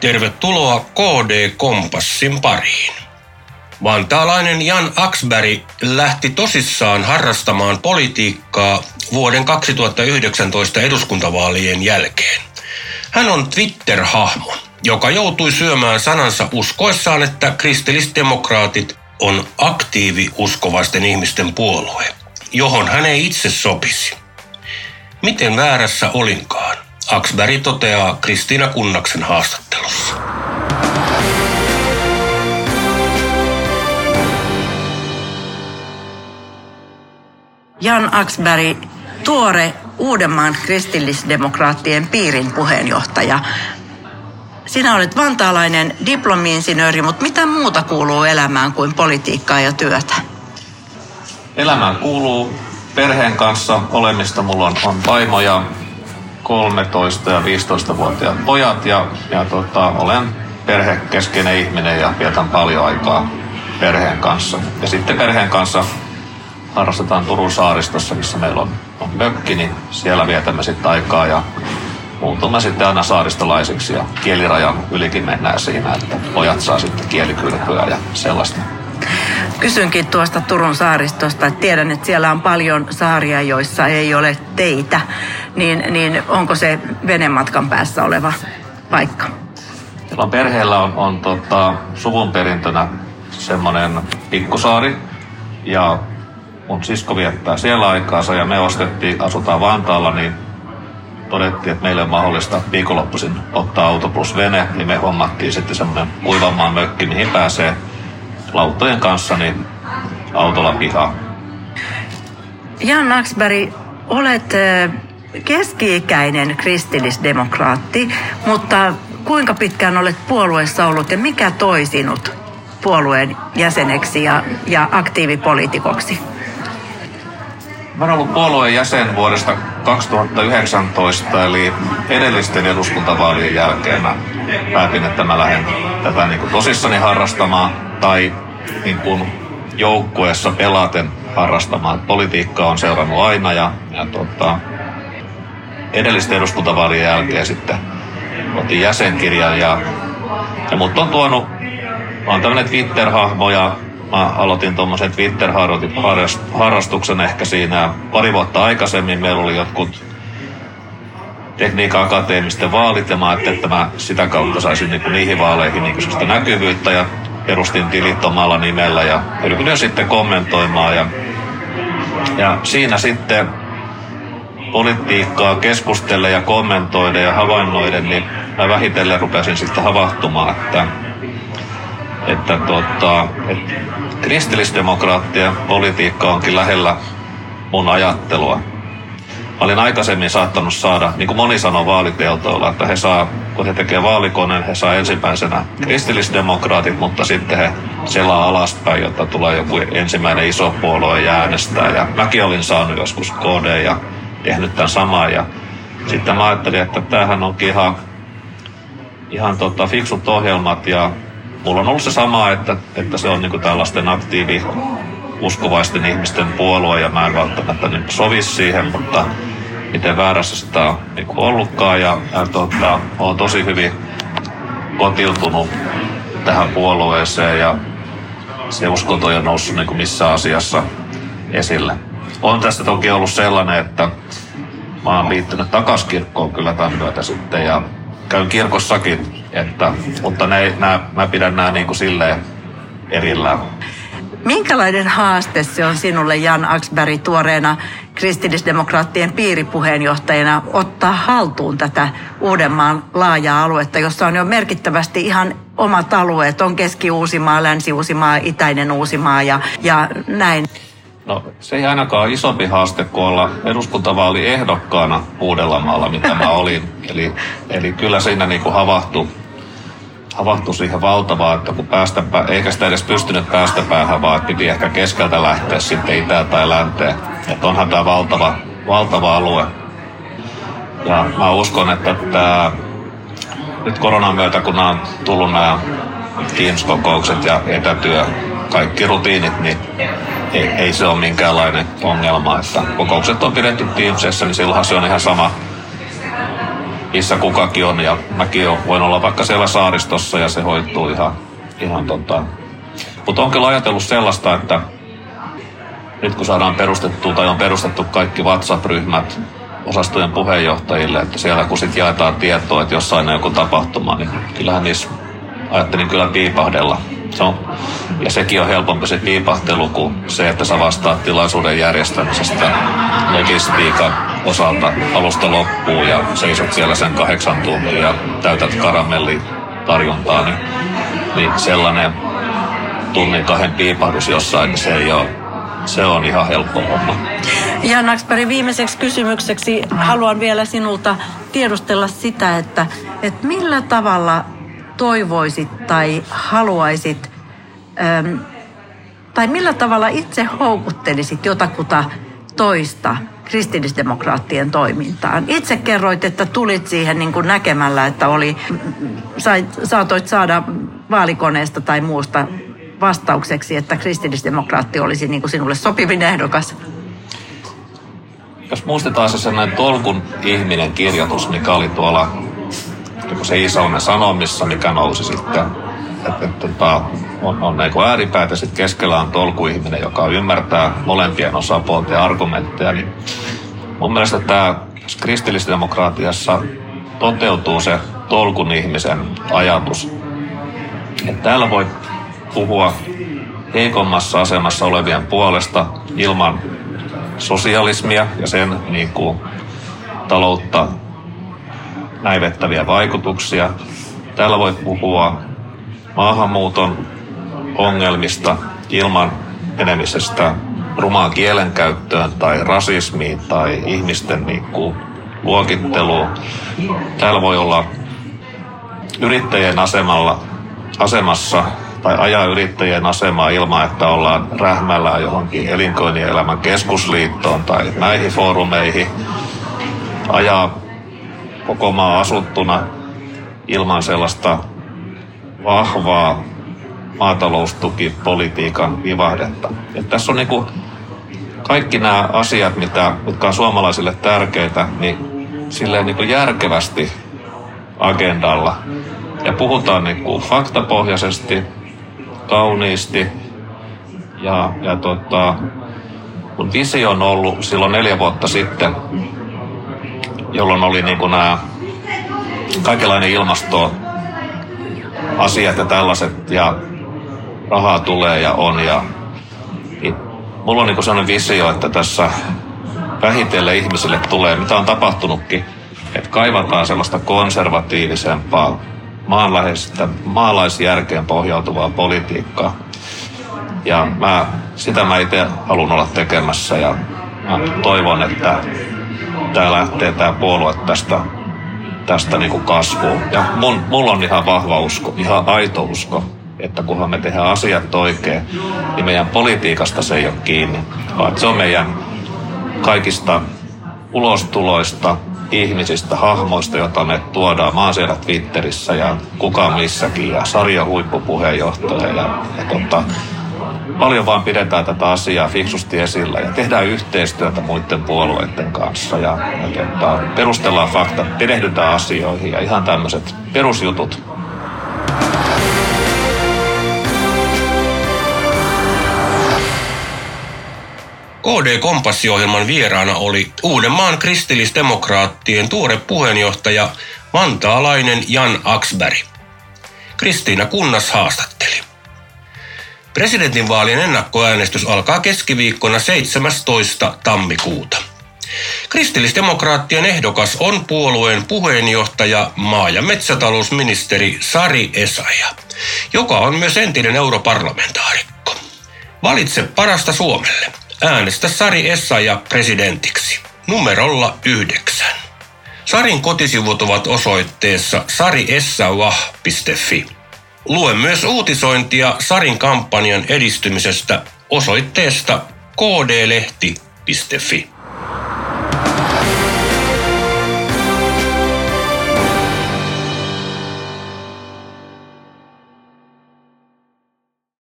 Tervetuloa KD Kompassin pariin. Vantaalainen Jan Aksberg lähti tosissaan harrastamaan politiikkaa vuoden 2019 eduskuntavaalien jälkeen. Hän on Twitter-hahmo, joka joutui syömään sanansa uskoessaan, että kristillisdemokraatit on aktiivi uskovaisten ihmisten puolue, johon hän ei itse sopisi. Miten väärässä olinkaan? Aksberg toteaa Kristiina Kunnaksen haastattelussa. Jan Aksberg, tuore Uudenmaan kristillisdemokraattien piirin puheenjohtaja. Sinä olet vantaalainen diplomi-insinööri, mutta mitä muuta kuuluu elämään kuin politiikkaa ja työtä? Elämään kuuluu perheen kanssa olemista. Mulla on, on vaimo ja 13 ja 15-vuotiaat pojat ja, ja tota, olen perhekeskeinen ihminen ja vietän paljon aikaa perheen kanssa. Ja sitten perheen kanssa harrastetaan Turun saaristossa, missä meillä on, on mökki, niin siellä vietämme sitten aikaa ja muutumme sitten aina saaristolaisiksi ja kielirajan ylikin mennään siinä, että pojat saa sitten kielikylpyä ja sellaista. Kysynkin tuosta Turun saaristosta, että tiedän, että siellä on paljon saaria, joissa ei ole teitä, niin, niin onko se venematkan päässä oleva paikka? Meillä perheellä on, on tota, suvun perintönä semmoinen pikkusaari. Ja mun sisko viettää siellä aikaansa ja me ostettiin, asutaan Vantaalla, niin todettiin, että meille on mahdollista viikonloppuisin ottaa auto plus vene, niin me hommattiin sitten semmoinen uivamaan mökki, mihin pääsee lautojen kanssa niin autolla pihaan. Jan Aksberg, olet keski-ikäinen kristillisdemokraatti, mutta kuinka pitkään olet puolueessa ollut ja mikä toi sinut puolueen jäseneksi ja, ja aktiivipoliitikoksi? Mä olen ollut puolueen jäsen vuodesta 2019, eli edellisten eduskuntavaalien jälkeen mä päätin, että mä lähden tätä niin kuin tosissani harrastamaan tai niin kuin joukkueessa pelaten harrastamaan. Politiikkaa on seurannut aina ja, ja tota, edellisten eduskuntavaalien jälkeen sitten otin jäsenkirjan ja, ja mut on tuonut, mä oon tämmönen Twitter-hahmo ja mä aloitin tuommoisen Twitter-harrastuksen ehkä siinä pari vuotta aikaisemmin. Meillä oli jotkut tekniikan akateemisten vaalit ja mä ajattelin, että mä sitä kautta saisin niinku niihin vaaleihin niinku näkyvyyttä ja perustin tilit omalla nimellä ja ryhdyin sitten kommentoimaan ja, ja siinä sitten politiikkaa keskustelle ja kommentoiden ja havainnoiden, niin mä vähitellen rupesin sitten havahtumaan, että että, tota, että kristillisdemokraattien politiikka onkin lähellä mun ajattelua. Mä olin aikaisemmin saattanut saada, niin kuin moni sanoo vaaliteltoilla, että he saa, kun he tekee vaalikoneen, he saa ensimmäisenä kristillisdemokraatit, mutta sitten he selaa alaspäin, jotta tulee joku ensimmäinen iso puolue ja äänestää. Ja mäkin olin saanut joskus KD ja tehnyt tämän samaa. Ja sitten mä ajattelin, että tämähän onkin ihan, ihan tota, fiksut ohjelmat ja mulla on ollut se sama, että, että se on niinku tällaisten aktiivi uskovaisten ihmisten puolue ja mä en välttämättä niin sovi siihen, mutta miten väärässä sitä on niin ollutkaan ja, ja tota, olen tosi hyvin kotiutunut tähän puolueeseen ja se uskonto on noussut niin missä asiassa esille. On tästä toki ollut sellainen, että mä oon liittynyt takaskirkkoon kyllä tämän myötä sitten ja käyn kirkossakin että, mutta ne, nää, mä pidän nämä niin kuin silleen erillään. Minkälainen haaste se on sinulle, Jan Aksberg, tuoreena kristillisdemokraattien piiripuheenjohtajana ottaa haltuun tätä Uudenmaan laajaa aluetta, jossa on jo merkittävästi ihan omat alueet. On Keski-Uusimaa, Länsi-Uusimaa, Itäinen Uusimaa ja, ja näin. No se ei ainakaan ole isompi haaste kuin olla eduskuntavaali ehdokkaana Uudellamaalla, mitä mä olin. Eli, eli kyllä siinä niin kuin havahtui havahtui siihen valtavaan, että kun päästä, eikä sitä edes pystynyt päästä päähän, vaan piti ehkä keskeltä lähteä sitten itään tai länteen. Että onhan tämä valtava, valtava alue. Ja mä uskon, että tämä, nyt koronan myötä, kun on tullut nämä Teams-kokoukset ja etätyö, kaikki rutiinit, niin ei, ei se ole minkäänlainen ongelma. Että kokoukset on pidetty Teamsissa, niin silloinhan se on ihan sama, missä kukakin on. Ja mäkin voin olla vaikka siellä saaristossa ja se hoituu ihan, ihan tota. Mutta on kyllä ajatellut sellaista, että nyt kun saadaan perustettu tai on perustettu kaikki WhatsApp-ryhmät osastojen puheenjohtajille, että siellä kun sitten jaetaan tietoa, että jossain on joku tapahtuma, niin kyllähän niissä ajattelin kyllä piipahdella. Se on, ja sekin on helpompi se piipahtelu kuin se, että sä vastaat tilaisuuden järjestämisestä logistiikan osalta alusta loppuun ja seisot siellä sen kahdeksan tuntia ja täytät karamellitarjontaa, niin, niin sellainen tunnin kahden piipahdus jossain, niin se ei ole se on ihan helppo homma. Jan Aksberg, viimeiseksi kysymykseksi haluan vielä sinulta tiedustella sitä, että, että millä tavalla toivoisit tai haluaisit, äm, tai millä tavalla itse houkuttelisit jotakuta toista kristillisdemokraattien toimintaan. Itse kerroit, että tulit siihen niin kuin näkemällä, että oli, sait, saatoit saada vaalikoneesta tai muusta vastaukseksi, että kristillisdemokraatti olisi niin kuin sinulle sopivin ehdokas? Jos muistetaan se sellainen tolkun ihminen kirjoitus, mikä oli tuolla se Iisalmen sanomissa, mikä nousi sitten että, tota, on, on niin ääripäät ja sitten keskellä on tolkuihminen, joka ymmärtää molempien osapuolten argumentteja. Niin mun mielestä tämä kristillisdemokraatiassa toteutuu se tolkun ihmisen ajatus. Että täällä voi puhua heikommassa asemassa olevien puolesta ilman sosialismia ja sen niin kuin, taloutta näivettäviä vaikutuksia. Täällä voi puhua maahanmuuton ongelmista ilman enemisestä rumaan kielenkäyttöön tai rasismiin tai ihmisten niin kuin, luokitteluun. Täällä voi olla yrittäjien asemalla, asemassa tai ajaa yrittäjien asemaa ilman, että ollaan rähmällä johonkin elinkeinoelämän keskusliittoon tai näihin foorumeihin. Ajaa koko maa asuttuna ilman sellaista vahvaa maataloustukipolitiikan vivahdetta. Et tässä on niinku kaikki nämä asiat, mitä, mitkä on suomalaisille tärkeitä, niin silleen niinku järkevästi agendalla. Ja puhutaan niinku faktapohjaisesti, kauniisti. Ja, ja tota, mun visio on ollut silloin neljä vuotta sitten, jolloin oli niin kuin nämä kaikenlainen ilmasto asiat ja tällaiset ja rahaa tulee ja on ja niin mulla on niin sellainen visio, että tässä vähitellen ihmisille tulee, mitä on tapahtunutkin, että kaivataan sellaista konservatiivisempaa maanläheistä, maalaisjärkeen pohjautuvaa politiikkaa. Ja mä, sitä mä itse haluan olla tekemässä ja mä toivon, että tämä lähtee tämä puolue tästä, tästä niin kuin kasvuun. Ja mun, mulla on ihan vahva usko, ihan aito usko, että kunhan me tehdään asiat oikein, niin meidän politiikasta se ei ole kiinni, vaan se on meidän kaikista ulostuloista, ihmisistä, hahmoista, joita me tuodaan. Mä oon siellä Twitterissä ja kuka missäkin ja sarjan huippupuheenjohtaja. Ja, ja tota, paljon vaan pidetään tätä asiaa fiksusti esillä ja tehdään yhteistyötä muiden puolueiden kanssa ja, ja tota, perustellaan faktat, perehdytään asioihin ja ihan tämmöiset perusjutut KD-kompassiohjelman vieraana oli Uudenmaan kristillisdemokraattien tuore puheenjohtaja vantaalainen Jan Aksberg. Kristiina Kunnas haastatteli. Presidentinvaalien ennakkoäänestys alkaa keskiviikkona 17. tammikuuta. Kristillisdemokraattien ehdokas on puolueen puheenjohtaja maa- ja metsätalousministeri Sari Esaja, joka on myös entinen europarlamentaarikko. Valitse parasta Suomelle. Äänestä Sari Essaja presidentiksi. Numerolla yhdeksän. Sarin kotisivut ovat osoitteessa sariessawah.fi. Lue myös uutisointia Sarin kampanjan edistymisestä osoitteesta kdlehti.fi.